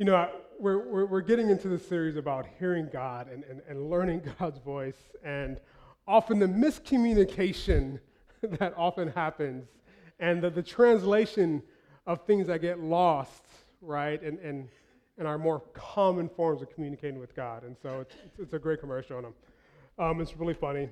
You know, we're, we're, we're getting into this series about hearing God and, and, and learning God's voice, and often the miscommunication that often happens, and the, the translation of things that get lost, right, and, and, and our more common forms of communicating with God. And so it's, it's, it's a great commercial, and um, it's really funny.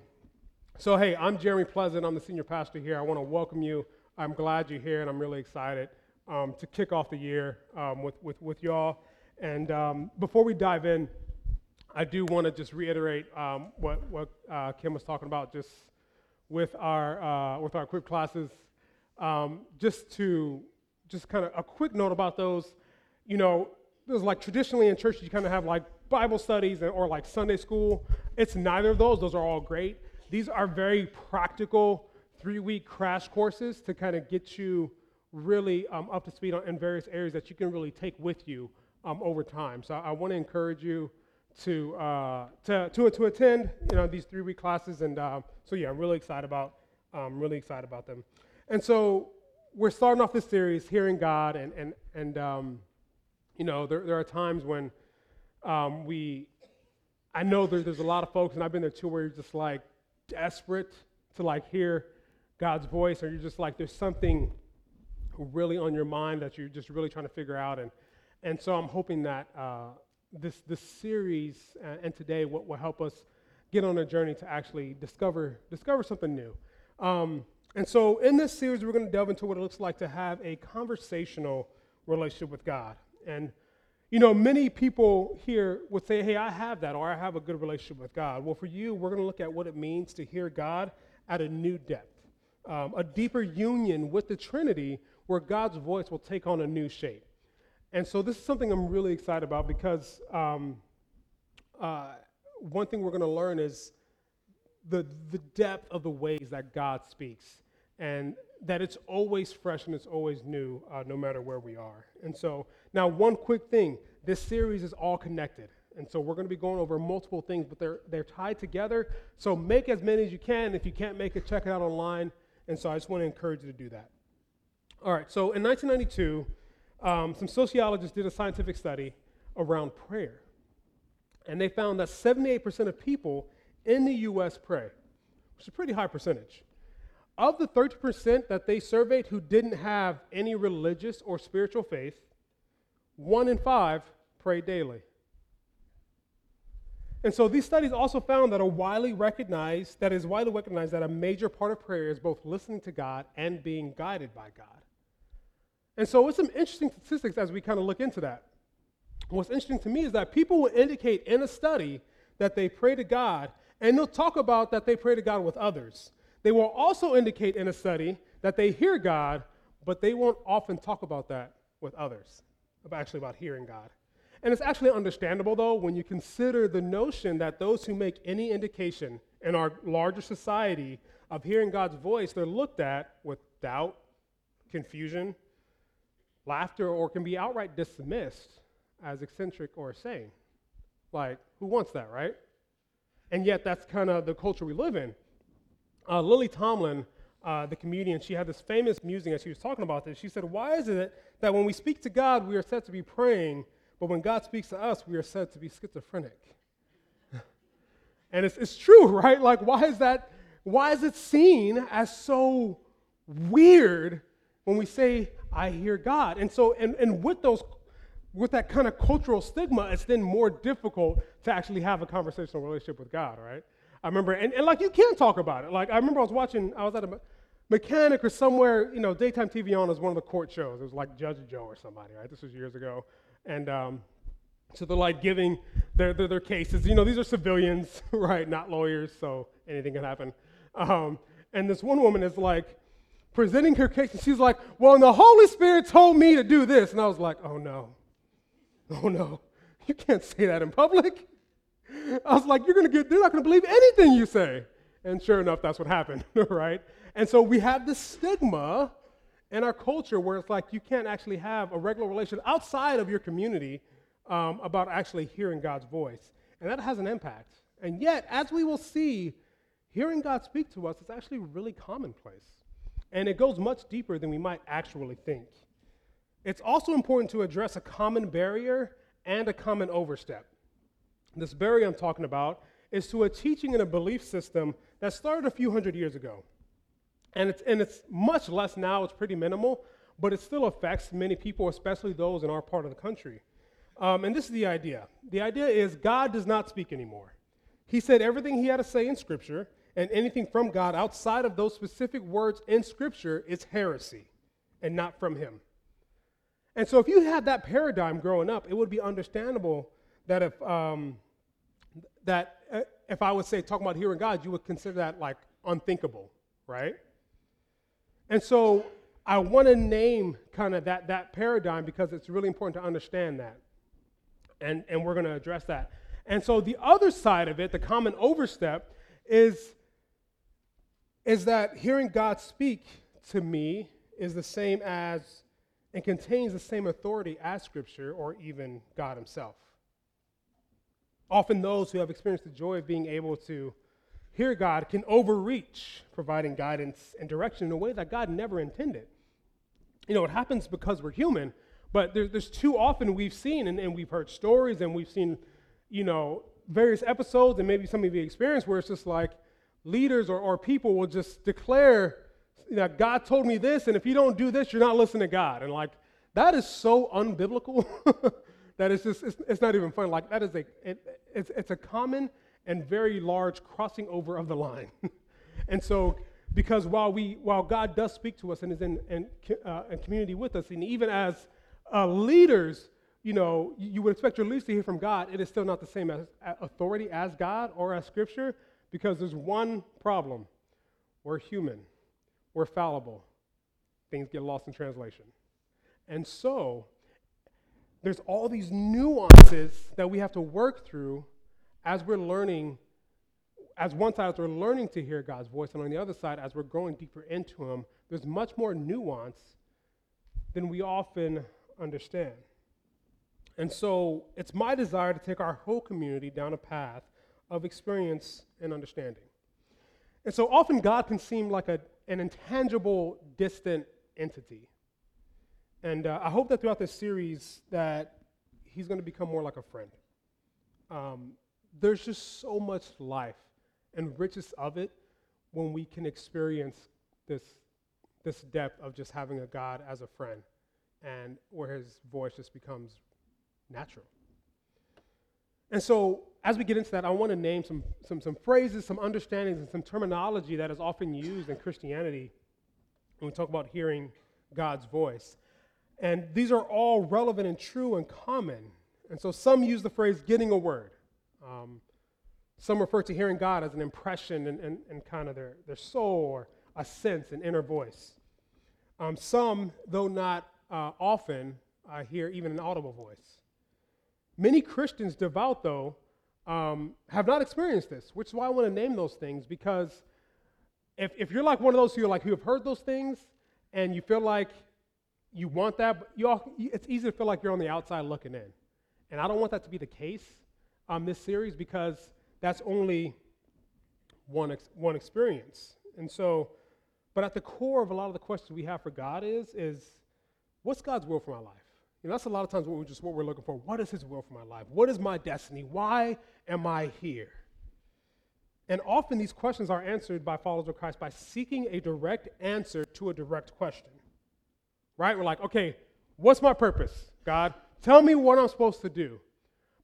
So, hey, I'm Jeremy Pleasant. I'm the senior pastor here. I want to welcome you. I'm glad you're here, and I'm really excited um, to kick off the year um, with, with, with y'all. And um, before we dive in, I do want to just reiterate um, what, what uh, Kim was talking about just with our, uh, with our quick classes. Um, just to, just kind of a quick note about those, you know, there's like traditionally in church, you kind of have like Bible studies or like Sunday school. It's neither of those, those are all great. These are very practical three week crash courses to kind of get you really um, up to speed on, in various areas that you can really take with you um, over time. So I, I want to encourage you to, uh, to, to, to attend you know, these three week classes. And uh, so, yeah, I'm really excited about, um, really excited about them. And so we're starting off this series, Hearing God. And, and, and um, you know, there, there are times when um, we, I know there, there's a lot of folks, and I've been there too, where you're just like desperate to like hear God's voice, or you're just like, there's something really on your mind that you're just really trying to figure out. And, and so I'm hoping that uh, this, this series uh, and today will, will help us get on a journey to actually discover, discover something new. Um, and so in this series, we're going to delve into what it looks like to have a conversational relationship with God. And, you know, many people here would say, hey, I have that, or I have a good relationship with God. Well, for you, we're going to look at what it means to hear God at a new depth, um, a deeper union with the Trinity where God's voice will take on a new shape. And so this is something I'm really excited about because um, uh, one thing we're going to learn is the, the depth of the ways that God speaks and that it's always fresh and it's always new uh, no matter where we are. And so now one quick thing, this series is all connected. And so we're going to be going over multiple things, but they're, they're tied together. So make as many as you can. If you can't make it, check it out online. And so I just want to encourage you to do that. All right, so in 1992, um, some sociologists did a scientific study around prayer. And they found that 78% of people in the US pray, which is a pretty high percentage. Of the 30% that they surveyed who didn't have any religious or spiritual faith, one in five pray daily. And so these studies also found that a widely recognized, that is widely recognized that a major part of prayer is both listening to God and being guided by God. And so, it's some interesting statistics as we kind of look into that. What's interesting to me is that people will indicate in a study that they pray to God, and they'll talk about that they pray to God with others. They will also indicate in a study that they hear God, but they won't often talk about that with others, actually about hearing God. And it's actually understandable, though, when you consider the notion that those who make any indication in our larger society of hearing God's voice, they're looked at with doubt, confusion, laughter, or can be outright dismissed as eccentric or insane. Like, who wants that, right? And yet, that's kind of the culture we live in. Uh, Lily Tomlin, uh, the comedian, she had this famous musing as she was talking about this. She said, Why is it that when we speak to God, we are said to be praying, but when God speaks to us, we are said to be schizophrenic? and it's, it's true, right? Like, why is that? Why is it seen as so weird when we say I hear God. And so, and, and with those, with that kind of cultural stigma, it's then more difficult to actually have a conversational relationship with God, right? I remember, and, and like you can talk about it. Like I remember I was watching, I was at a mechanic or somewhere, you know, daytime TV on was one of the court shows. It was like Judge Joe or somebody, right? This was years ago. And um, so they're like giving their, their, their, cases. You know, these are civilians, right? Not lawyers, so anything can happen. Um, and this one woman is like, presenting her case, and she's like, Well, the Holy Spirit told me to do this. And I was like, Oh no. Oh no. You can't say that in public. I was like, You're gonna get, they're not gonna believe anything you say. And sure enough, that's what happened, right? And so we have this stigma in our culture where it's like you can't actually have a regular relationship outside of your community um, about actually hearing God's voice. And that has an impact. And yet, as we will see, hearing God speak to us is actually really commonplace. And it goes much deeper than we might actually think. it's also important to address a common barrier and a common overstep. This barrier I'm talking about is to a teaching and a belief system that started a few hundred years ago. And it's, and it's much less now, it's pretty minimal, but it still affects many people, especially those in our part of the country. Um, and this is the idea the idea is God does not speak anymore. He said everything he had to say in Scripture, and anything from God outside of those specific words in Scripture is heresy and not from him. And so, if you had that paradigm growing up, it would be understandable that if um, that uh, if I would say talking about hearing God, you would consider that like unthinkable, right? And so, I want to name kind of that that paradigm because it's really important to understand that, and and we're going to address that. And so, the other side of it, the common overstep, is is that hearing God speak to me is the same as and contains the same authority as Scripture or even God Himself. Often, those who have experienced the joy of being able to hear God can overreach, providing guidance and direction in a way that God never intended. You know, it happens because we're human, but there, there's too often we've seen, and, and we've heard stories, and we've seen, you know, various episodes, and maybe some of you experienced where it's just like leaders or, or people will just declare that God told me this, and if you don't do this, you're not listening to God. And like, that is so unbiblical that it's just, it's, it's, not even fun. Like, that is a, it, it's, it's a common and very large crossing over of the line. and so, because while we, while God does speak to us and is in, in, uh, in community with us, and even as uh, leaders, you know, you would expect your leaders to hear from God, it is still not the same as authority as God or as Scripture, because there's one problem. We're human we're fallible. Things get lost in translation. And so, there's all these nuances that we have to work through as we're learning, as one side, as we're learning to hear God's voice, and on the other side, as we're growing deeper into Him, there's much more nuance than we often understand. And so, it's my desire to take our whole community down a path of experience and understanding. And so often, God can seem like a an intangible, distant entity. And uh, I hope that throughout this series that he's going to become more like a friend. Um, there's just so much life and richness of it when we can experience this, this depth of just having a God as a friend and where his voice just becomes natural. And so, as we get into that, I want to name some, some, some phrases, some understandings, and some terminology that is often used in Christianity when we talk about hearing God's voice. And these are all relevant and true and common. And so, some use the phrase getting a word. Um, some refer to hearing God as an impression and, and, and kind of their, their soul or a sense, an inner voice. Um, some, though not uh, often, uh, hear even an audible voice. Many Christians, devout though, um, have not experienced this, which is why I want to name those things because if, if you're like one of those who are like who have heard those things and you feel like you want that, but you all, it's easy to feel like you're on the outside looking in. And I don't want that to be the case on this series because that's only one, ex- one experience. And so, but at the core of a lot of the questions we have for God is, is what's God's will for my life? You know, that's a lot of times what we're just what we're looking for. What is his will for my life? What is my destiny? Why am I here? And often these questions are answered by followers of Christ by seeking a direct answer to a direct question. Right? We're like, okay, what's my purpose? God, tell me what I'm supposed to do.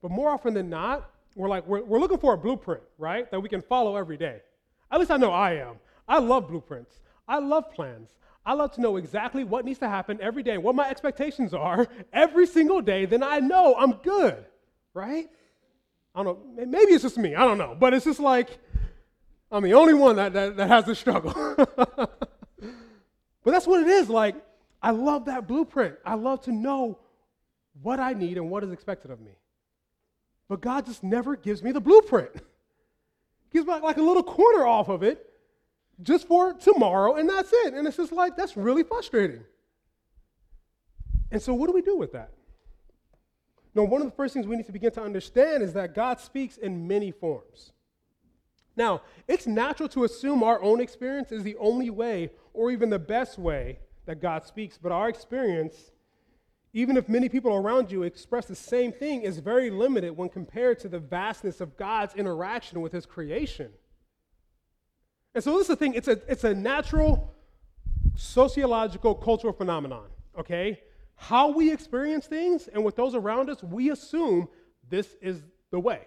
But more often than not, we're like, we're, we're looking for a blueprint, right? That we can follow every day. At least I know I am. I love blueprints. I love plans. I love to know exactly what needs to happen every day, what my expectations are every single day, then I know I'm good, right? I don't know, maybe it's just me, I don't know, but it's just like I'm the only one that, that, that has this struggle. but that's what it is. Like, I love that blueprint. I love to know what I need and what is expected of me. But God just never gives me the blueprint. He gives me like a little corner off of it just for tomorrow, and that's it. And it's just like, that's really frustrating. And so, what do we do with that? Now, one of the first things we need to begin to understand is that God speaks in many forms. Now, it's natural to assume our own experience is the only way or even the best way that God speaks, but our experience even if many people around you express the same thing, is very limited when compared to the vastness of God's interaction with his creation. And so this is the thing, it's a, it's a natural sociological cultural phenomenon, okay? How we experience things and with those around us, we assume this is the way.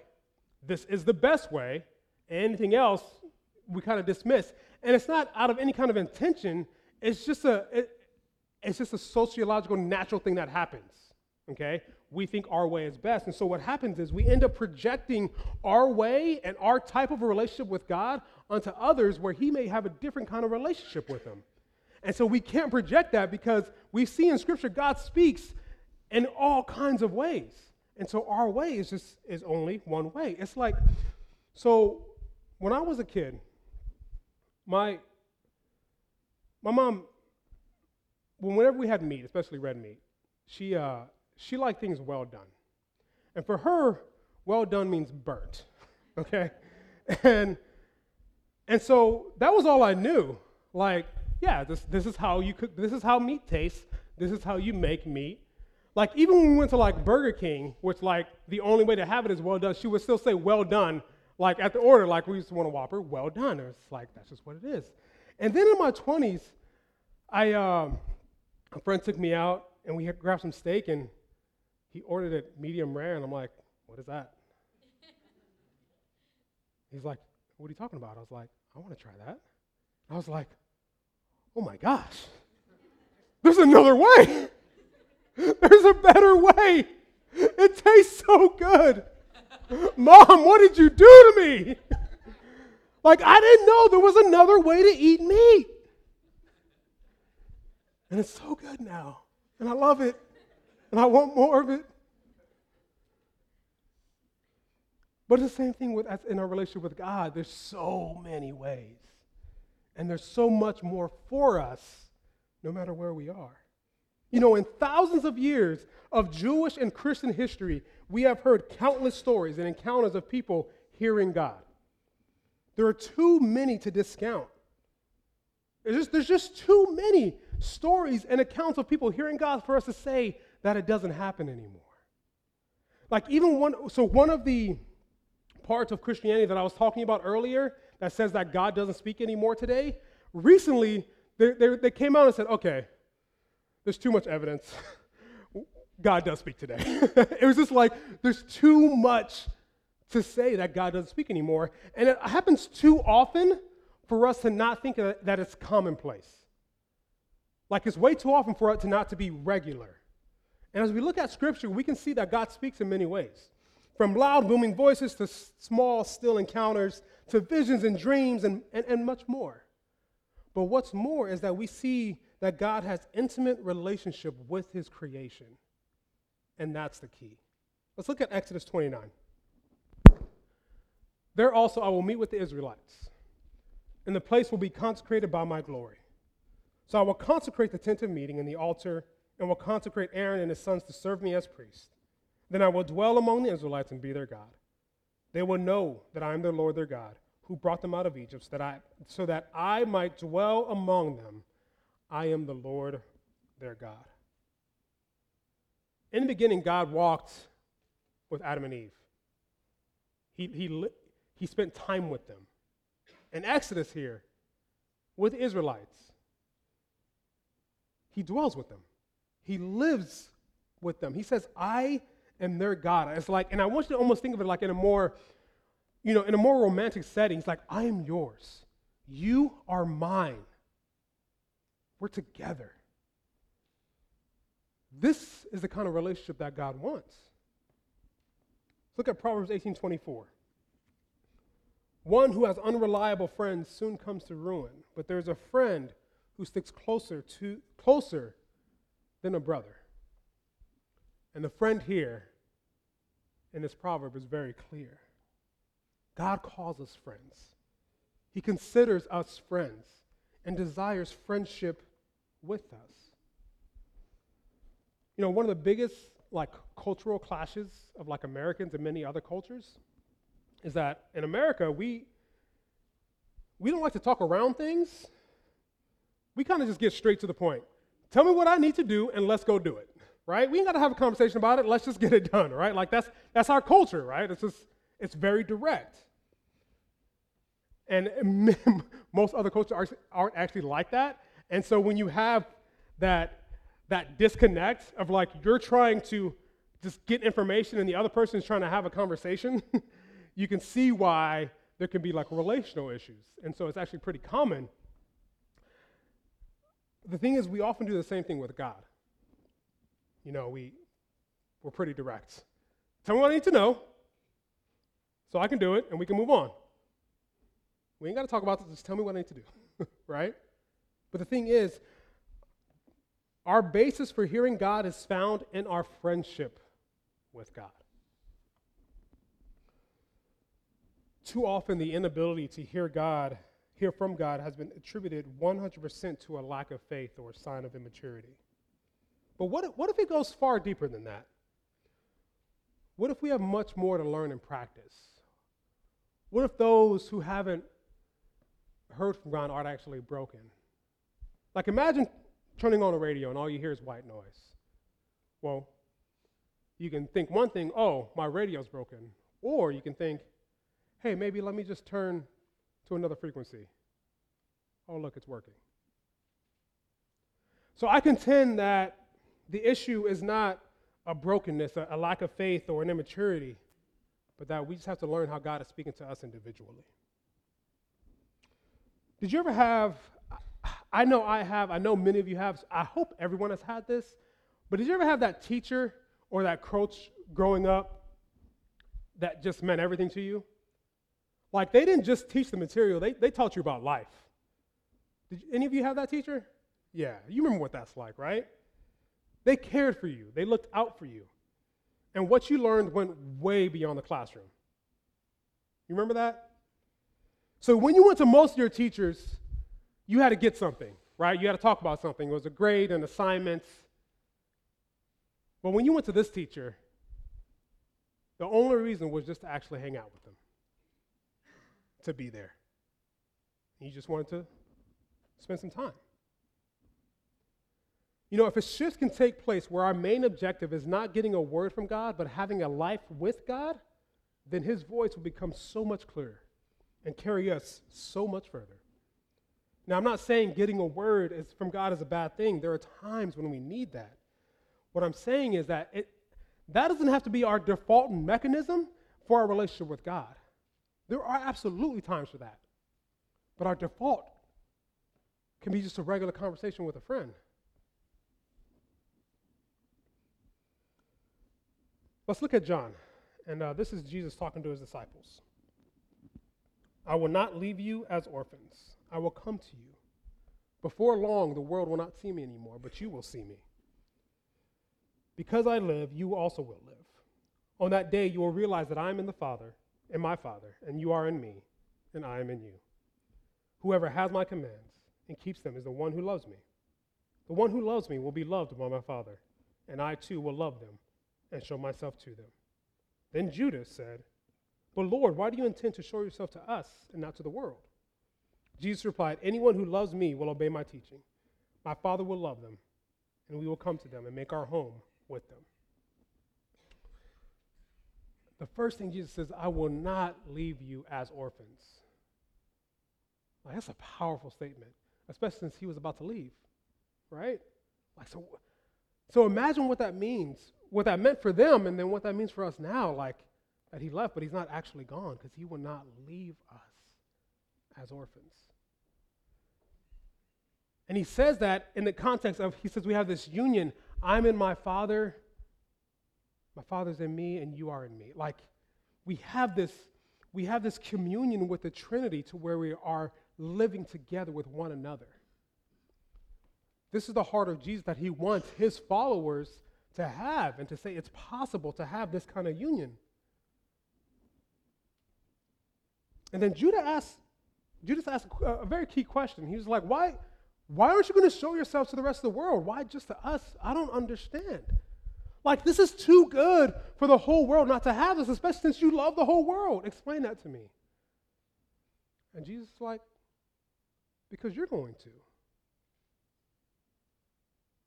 This is the best way. Anything else, we kind of dismiss. And it's not out of any kind of intention, it's just a, it, it's just a sociological, natural thing that happens, okay? We think our way is best. And so what happens is we end up projecting our way and our type of a relationship with God onto others where He may have a different kind of relationship with them. And so we can't project that because we see in Scripture God speaks in all kinds of ways. And so our way is just is only one way. It's like, so when I was a kid, my my mom, whenever we had meat, especially red meat, she uh, she liked things well done. And for her, well done means burnt. Okay? And and so that was all I knew. Like, yeah, this, this is how you cook, this is how meat tastes, this is how you make meat. Like, even when we went to like Burger King, which like the only way to have it is well done, she would still say well done, like at the order, like we used to want a Whopper, well done. It's like, that's just what it is. And then in my 20s, I, um, a friend took me out and we had grabbed some steak and he ordered it medium rare, and I'm like, what is that? He's like, what are you talking about? I was like, I want to try that. I was like, oh my gosh, there's another way. There's a better way. It tastes so good. Mom, what did you do to me? like, I didn't know there was another way to eat meat. And it's so good now. And I love it. And I want more of it. But it's the same thing with us in our relationship with God. There's so many ways. And there's so much more for us, no matter where we are. You know, in thousands of years of Jewish and Christian history, we have heard countless stories and encounters of people hearing God. There are too many to discount. There's just, there's just too many stories and accounts of people hearing God for us to say that it doesn't happen anymore. Like, even one, so one of the parts of Christianity that I was talking about earlier that says that God doesn't speak anymore today, recently they, they, they came out and said, okay, there's too much evidence. God does speak today. it was just like, there's too much to say that God doesn't speak anymore. And it happens too often for us to not think that it's commonplace. Like it's way too often for it to not to be regular. And as we look at scripture, we can see that God speaks in many ways. From loud, booming voices to small, still encounters to visions and dreams and, and, and much more. But what's more is that we see that God has intimate relationship with his creation. And that's the key. Let's look at Exodus 29. There also I will meet with the Israelites, and the place will be consecrated by my glory. So I will consecrate the tent of meeting and the altar, and will consecrate Aaron and his sons to serve me as priests. Then I will dwell among the Israelites and be their God. They will know that I am their Lord their God, who brought them out of Egypt, so that I, so that I might dwell among them. I am the Lord their God. In the beginning, God walked with Adam and Eve. He, he, he spent time with them. In Exodus here, with Israelites, he dwells with them. He lives with them. He says, I am their God. It's like, and I want you to almost think of it like in a more, you know, in a more romantic setting. It's like, I am yours. You are mine. We're together. This is the kind of relationship that God wants. Look at Proverbs 18:24. One who has unreliable friends soon comes to ruin, but there's a friend who sticks closer to closer than a brother. And the friend here in this proverb is very clear. God calls us friends. He considers us friends and desires friendship with us. You know, one of the biggest like cultural clashes of like Americans and many other cultures is that in America we we don't like to talk around things we kind of just get straight to the point. Tell me what I need to do and let's go do it. right? We ain't got to have a conversation about it. Let's just get it done, right? Like that's that's our culture, right? It's just it's very direct. And most other cultures aren't actually like that. And so when you have that that disconnect of like you're trying to just get information and the other person is trying to have a conversation, you can see why there can be like relational issues. And so it's actually pretty common. The thing is, we often do the same thing with God. You know, we, we're pretty direct. Tell me what I need to know so I can do it and we can move on. We ain't got to talk about this, just tell me what I need to do, right? But the thing is, our basis for hearing God is found in our friendship with God. Too often, the inability to hear God, hear from God, has been attributed 100% to a lack of faith or a sign of immaturity. But what if, what if it goes far deeper than that? What if we have much more to learn and practice? What if those who haven't heard from God aren't actually broken? Like, imagine turning on a radio and all you hear is white noise. Well, you can think one thing, oh, my radio's broken. Or you can think, hey, maybe let me just turn to another frequency. Oh, look, it's working. So I contend that the issue is not a brokenness, a, a lack of faith, or an immaturity, but that we just have to learn how God is speaking to us individually. Did you ever have, I know I have, I know many of you have, I hope everyone has had this, but did you ever have that teacher or that coach growing up that just meant everything to you? Like they didn't just teach the material, they, they taught you about life. Did any of you have that teacher? Yeah, you remember what that's like, right? They cared for you, they looked out for you. And what you learned went way beyond the classroom. You remember that? So when you went to most of your teachers, you had to get something, right? You had to talk about something. It was a grade, an assignment. But when you went to this teacher, the only reason was just to actually hang out with them, to be there. You just wanted to spend some time. You know, if a shift can take place where our main objective is not getting a word from God, but having a life with God, then His voice will become so much clearer and carry us so much further. Now, I'm not saying getting a word is, from God is a bad thing. There are times when we need that. What I'm saying is that it, that doesn't have to be our default mechanism for our relationship with God. There are absolutely times for that. But our default can be just a regular conversation with a friend. Let's look at John. And uh, this is Jesus talking to his disciples. I will not leave you as orphans, I will come to you. Before long, the world will not see me anymore, but you will see me. Because I live, you also will live. On that day, you will realize that I am in the Father, in my Father, and you are in me, and I am in you. Whoever has my commands and keeps them is the one who loves me. The one who loves me will be loved by my Father, and I too will love them and show myself to them. Then Judas said, But Lord, why do you intend to show yourself to us and not to the world? Jesus replied, Anyone who loves me will obey my teaching. My Father will love them, and we will come to them and make our home with them. The first thing Jesus says, I will not leave you as orphans. Like, that's a powerful statement, especially since he was about to leave, right? Like, so, so imagine what that means what that meant for them and then what that means for us now, like that he left, but he's not actually gone because he will not leave us as orphans. And he says that in the context of, he says, we have this union. I'm in my Father, my Father's in me, and you are in me. Like, we have this, we have this communion with the Trinity to where we are living together with one another. This is the heart of Jesus that he wants his followers to have and to say it's possible to have this kind of union. And then Judah asked, Judas asked a, very key question. He was like, why, why aren't you going to show yourself to the rest of the world? Why just to us? I don't understand. Like, this is too good for the whole world not to have this, especially since you love the whole world. Explain that to me. And Jesus is like, because you're going to.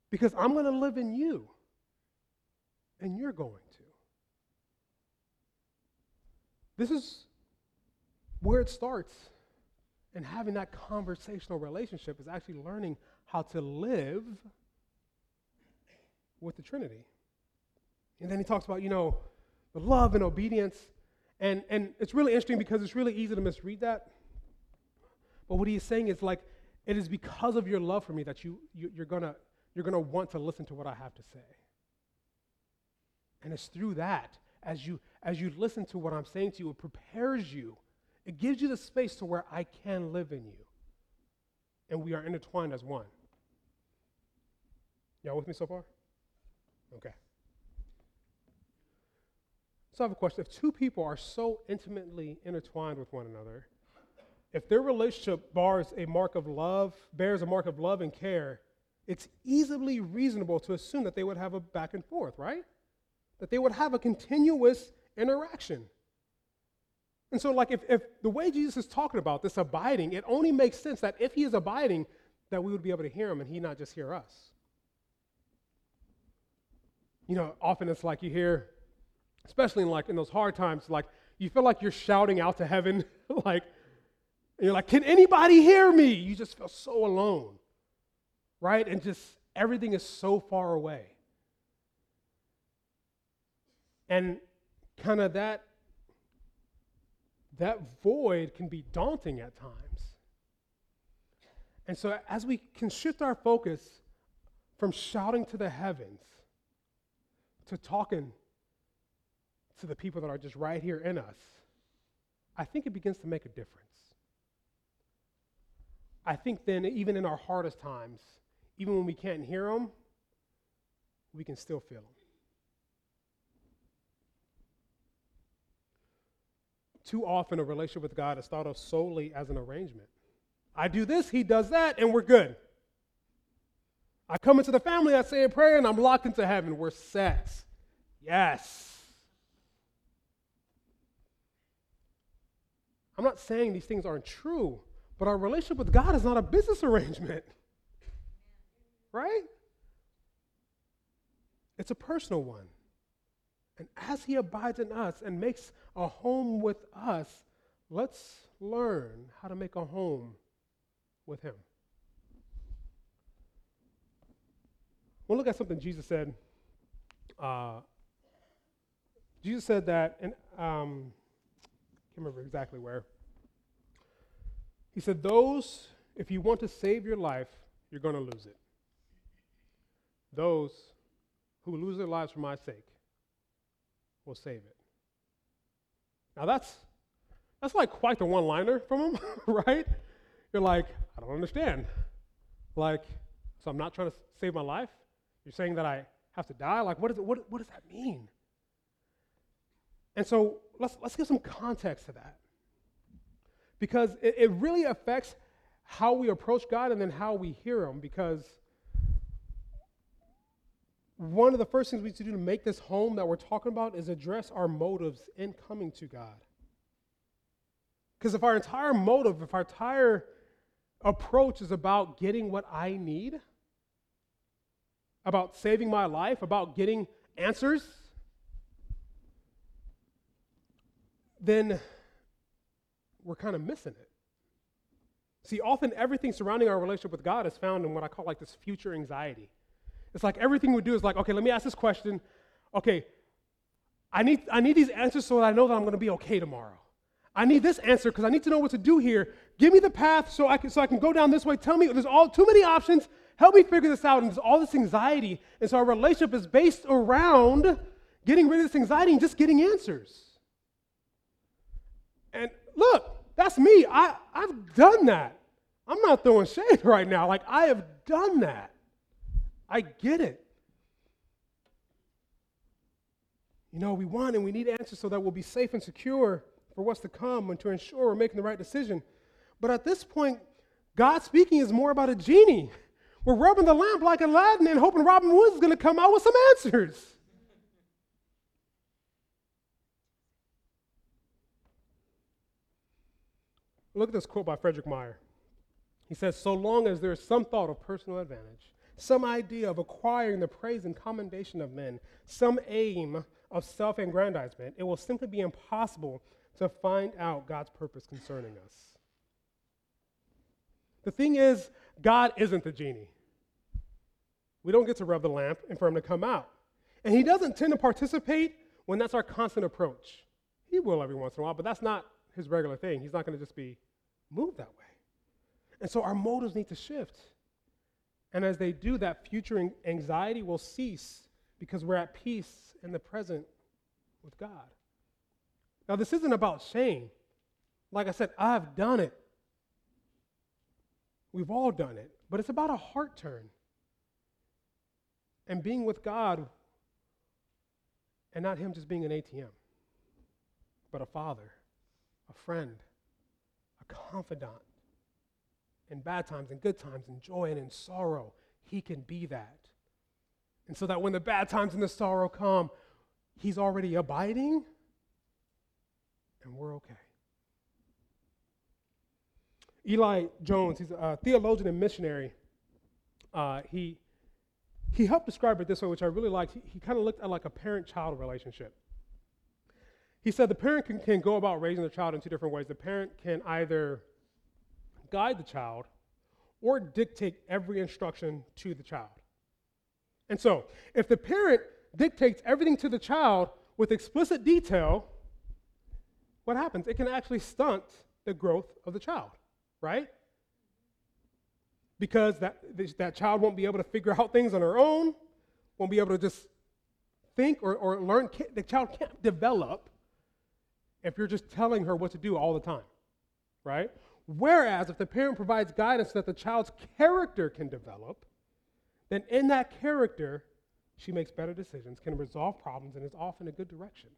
Because I'm going to live in you. and you're going to. This is where it starts. And having that conversational relationship is actually learning how to live with the Trinity. And then he talks about, you know, the love and obedience. And, and it's really interesting because it's really easy to misread that. But what he's saying is like, it is because of your love for me that you, you, you're going to you're going to want to listen to what I have to say. And it's through that, as you, as you listen to what I'm saying to you, it prepares you. It gives you the space to where I can live in you. And we are intertwined as one. Y'all with me so far? Okay. So I have a question. If two people are so intimately intertwined with one another, if their relationship bars a mark of love, bears a mark of love and care, it's easily reasonable to assume that they would have a back and forth, right? That they would have a continuous interaction. And so, like, if, if the way Jesus is talking about this abiding, it only makes sense that if he is abiding, that we would be able to hear him and he not just hear us. You know, often it's like you hear, especially in like in those hard times, like you feel like you're shouting out to heaven, like, you're like, can anybody hear me? You just feel so alone right? And just everything is so far away. And kind of that that void can be daunting at times. And so as we can shift our focus from shouting to the heavens to talking to the people that are just right here in us, I think it begins to make a difference. I think then, even in our hardest times, even when we can't hear them, we can still feel them. Too often, a relationship with God is thought of solely as an arrangement. I do this, he does that, and we're good. I come into the family, I say a prayer, and I'm locked into heaven. We're set. Yes. I'm not saying these things aren't true, but our relationship with God is not a business arrangement right? It's a personal one. And as He abides in us and makes a home with us, let's learn how to make a home with Him. We'll look at something Jesus said. Uh, Jesus said that, and um, can't remember exactly where. He said, Those, if you want to save your life, you're going to lose it those who lose their lives for my sake will save it. Now that's that's like quite the one-liner from him, right? You're like, I don't understand. Like, so I'm not trying to save my life. You're saying that I have to die. Like, what, is it, what, what does that mean? And so let's let's give some context to that, because it, it really affects how we approach God and then how we hear Him. Because one of the first things we need to do to make this home that we're talking about is address our motives in coming to God. Because if our entire motive, if our entire approach is about getting what I need, about saving my life, about getting answers, then we're kind of missing it. See, often everything surrounding our relationship with God is found in what I call like this future anxiety. It's like everything we do is like, okay, let me ask this question. Okay, I need, I need these answers so that I know that I'm going to be okay tomorrow. I need this answer because I need to know what to do here. Give me the path so I can so I can go down this way. Tell me there's all too many options. Help me figure this out. And there's all this anxiety. And so our relationship is based around getting rid of this anxiety and just getting answers. And look, that's me. I, I've done that. I'm not throwing shade right now. Like I have done that. I get it. You know, we want and we need answers so that we'll be safe and secure for what's to come and to ensure we're making the right decision. But at this point, God speaking is more about a genie. We're rubbing the lamp like Aladdin and hoping Robin Woods is going to come out with some answers. Look at this quote by Frederick Meyer. He says, So long as there is some thought of personal advantage, some idea of acquiring the praise and commendation of men, some aim of self aggrandizement, it will simply be impossible to find out God's purpose concerning us. The thing is, God isn't the genie. We don't get to rub the lamp and for him to come out. And he doesn't tend to participate when that's our constant approach. He will every once in a while, but that's not his regular thing. He's not going to just be moved that way. And so our motives need to shift. And as they do, that future anxiety will cease because we're at peace in the present with God. Now, this isn't about shame. Like I said, I've done it. We've all done it. But it's about a heart turn and being with God and not Him just being an ATM, but a father, a friend, a confidant. In bad times, in good times, in joy and in sorrow, He can be that. And so that when the bad times and the sorrow come, He's already abiding and we're okay. Eli Jones, he's a theologian and missionary. Uh, he, he helped describe it this way, which I really liked. He, he kind of looked at like a parent child relationship. He said the parent can, can go about raising the child in two different ways. The parent can either guide the child or dictate every instruction to the child. And so, if the parent dictates everything to the child with explicit detail, what happens? It can actually stunt the growth of the child, right? Because that, that child won't be able to figure out things on her own, won't be able to just think or, or learn. The child can't develop if you're just telling her what to do all the time, right? Whereas if the parent provides guidance that the child's character can develop, then in that character, she makes better decisions, can resolve problems, and is off in a good direction.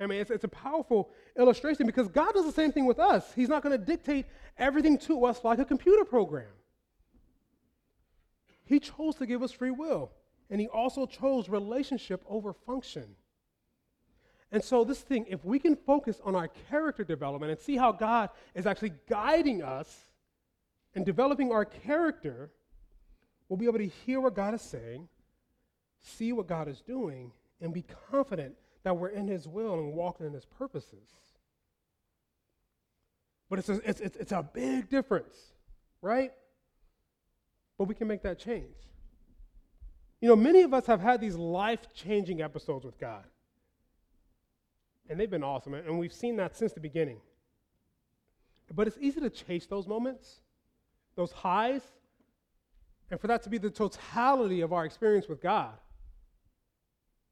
I mean, it's, it's a powerful illustration because God does the same thing with us. He's not going to dictate everything to us like a computer program. He chose to give us free will, and He also chose relationship over function. And so, this thing, if we can focus on our character development and see how God is actually guiding us and developing our character, we'll be able to hear what God is saying, see what God is doing, and be confident that we're in His will and walking in His purposes. But it's a, it's, it's, a big difference, right? But we can make that change. You know, many of us have had these life changing episodes with God. And they've been awesome. And we've seen that since the beginning. But it's easy to chase those moments, those highs, and for that to be the totality of our experience with God.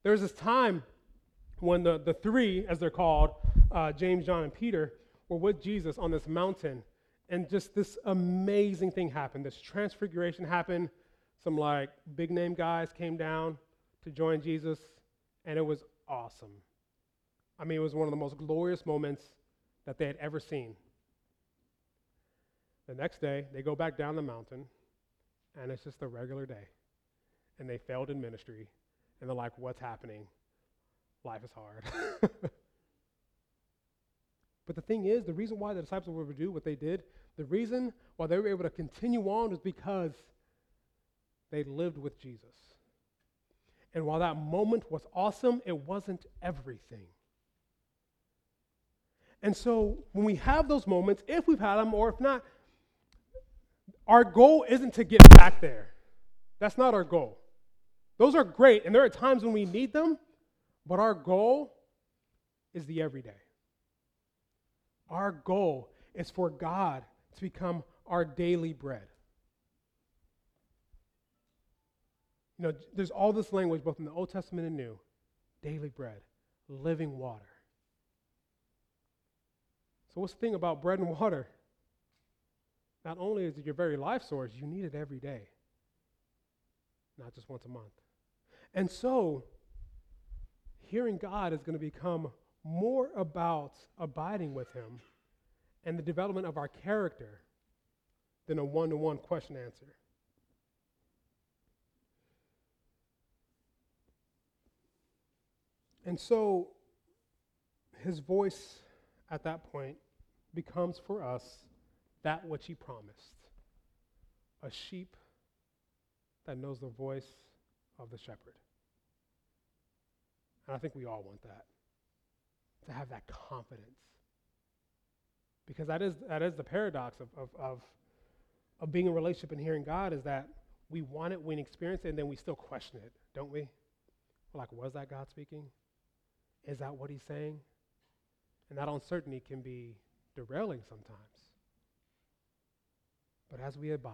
There was this time when the, the three, as they're called, uh, James, John, and Peter, were with Jesus on this mountain. And just this amazing thing happened. This transfiguration happened. Some like big name guys came down to join Jesus, and it was awesome. I mean, it was one of the most glorious moments that they had ever seen. The next day, they go back down the mountain, and it's just a regular day. And they failed in ministry, and they're like, What's happening? life is hard. but the thing is, the reason why the disciples were able to do what they did, the reason why they were able to continue on was because they lived with Jesus. And while that moment was awesome, it wasn't everything. And so when we have those moments, if we've had them or if not, our goal isn't to get back there. That's not our goal. Those are great, and there are times when we need them, but our goal is the everyday. Our goal is for God to become our daily bread. You know, there's all this language both in the Old Testament and New daily bread, living water. So, what's the thing about bread and water? Not only is it your very life source, you need it every day, not just once a month. And so, hearing God is going to become more about abiding with Him and the development of our character than a one to one question answer. And so his voice at that point becomes for us that which he promised a sheep that knows the voice of the shepherd. And I think we all want that. To have that confidence. Because that is, that is the paradox of, of, of, of being in relationship and hearing God is that we want it, we experience it, and then we still question it, don't we? We're like, was that God speaking? Is that what he's saying? And that uncertainty can be derailing sometimes. But as we abide,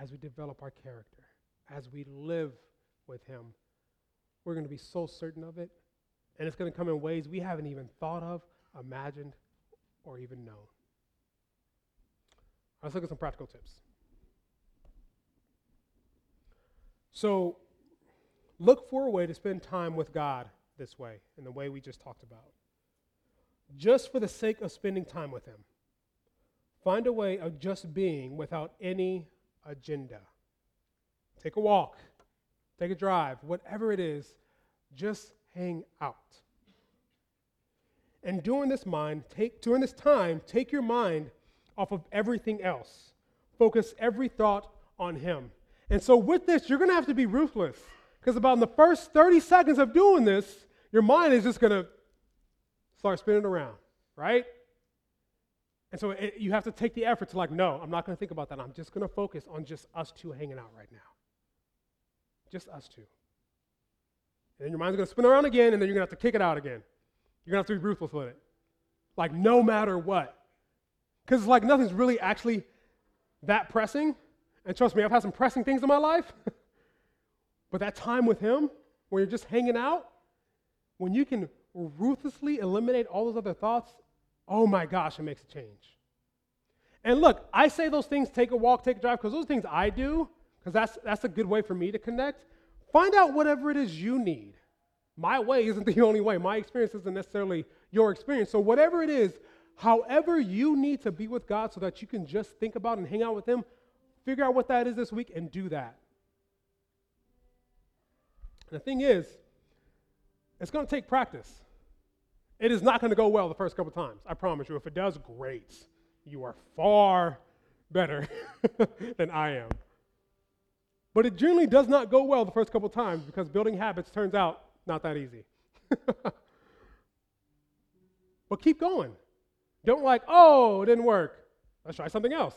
as we develop our character, as we live with him, we're going to be so certain of it. And it's going to come in ways we haven't even thought of, imagined, or even known. Let's look at some practical tips. So, look for a way to spend time with God this way, in the way we just talked about. Just for the sake of spending time with Him. Find a way of just being without any agenda. Take a walk, take a drive, whatever it is, just hang out. And during this mind, take during this time, take your mind off of everything else. Focus every thought on him. And so with this, you're going to have to be ruthless because about in the first 30 seconds of doing this, your mind is just going to start spinning around, right? And so it, you have to take the effort to like, no, I'm not going to think about that. I'm just going to focus on just us two hanging out right now. Just us two. And then your mind's going to spin around again, and then you're going to have to kick it out again. You're going to have to be ruthless with it. Like, no matter what. Because it's like nothing's really actually that pressing. And trust me, I've had some pressing things in my life. but that time with Him, when you're just hanging out, when you can ruthlessly eliminate all those other thoughts, oh my gosh, it makes a change. And look, I say those things, take a walk, take a drive, because those things I do, because that's, that's a good way for me to connect. Find out whatever it is you need. My way isn't the only way. My experience isn't necessarily your experience. So, whatever it is, however you need to be with God so that you can just think about and hang out with Him, figure out what that is this week and do that. And the thing is, it's going to take practice. It is not going to go well the first couple times. I promise you. If it does, great. You are far better than I am. But it generally does not go well the first couple times because building habits turns out not that easy. but keep going. Don't like, oh, it didn't work. Let's try something else.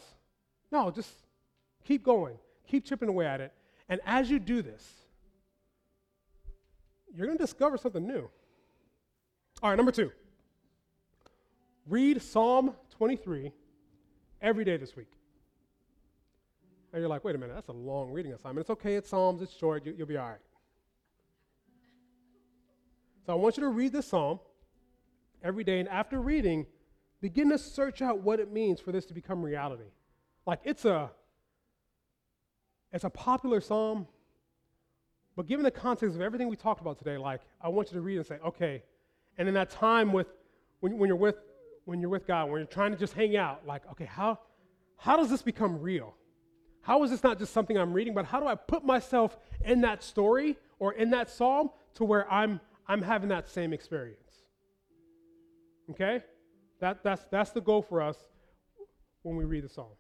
No, just keep going. Keep chipping away at it. And as you do this, you're going to discover something new. All right, number two. Read Psalm 23 every day this week. And you're like, wait a minute, that's a long reading assignment. It's okay, it's Psalms, it's short, you, will be all right. So I want you to read this psalm every day, and after reading, begin to search out what it means for this to become reality. Like it's a it's a popular psalm, but given the context of everything we talked about today, like I want you to read and say, okay, and in that time with when, when you're with when you're with God, when you're trying to just hang out, like, okay, how how does this become real? How is this not just something I'm reading, but how do I put myself in that story or in that psalm to where I'm, I'm having that same experience? Okay? That, that's, that's the goal for us when we read the psalm.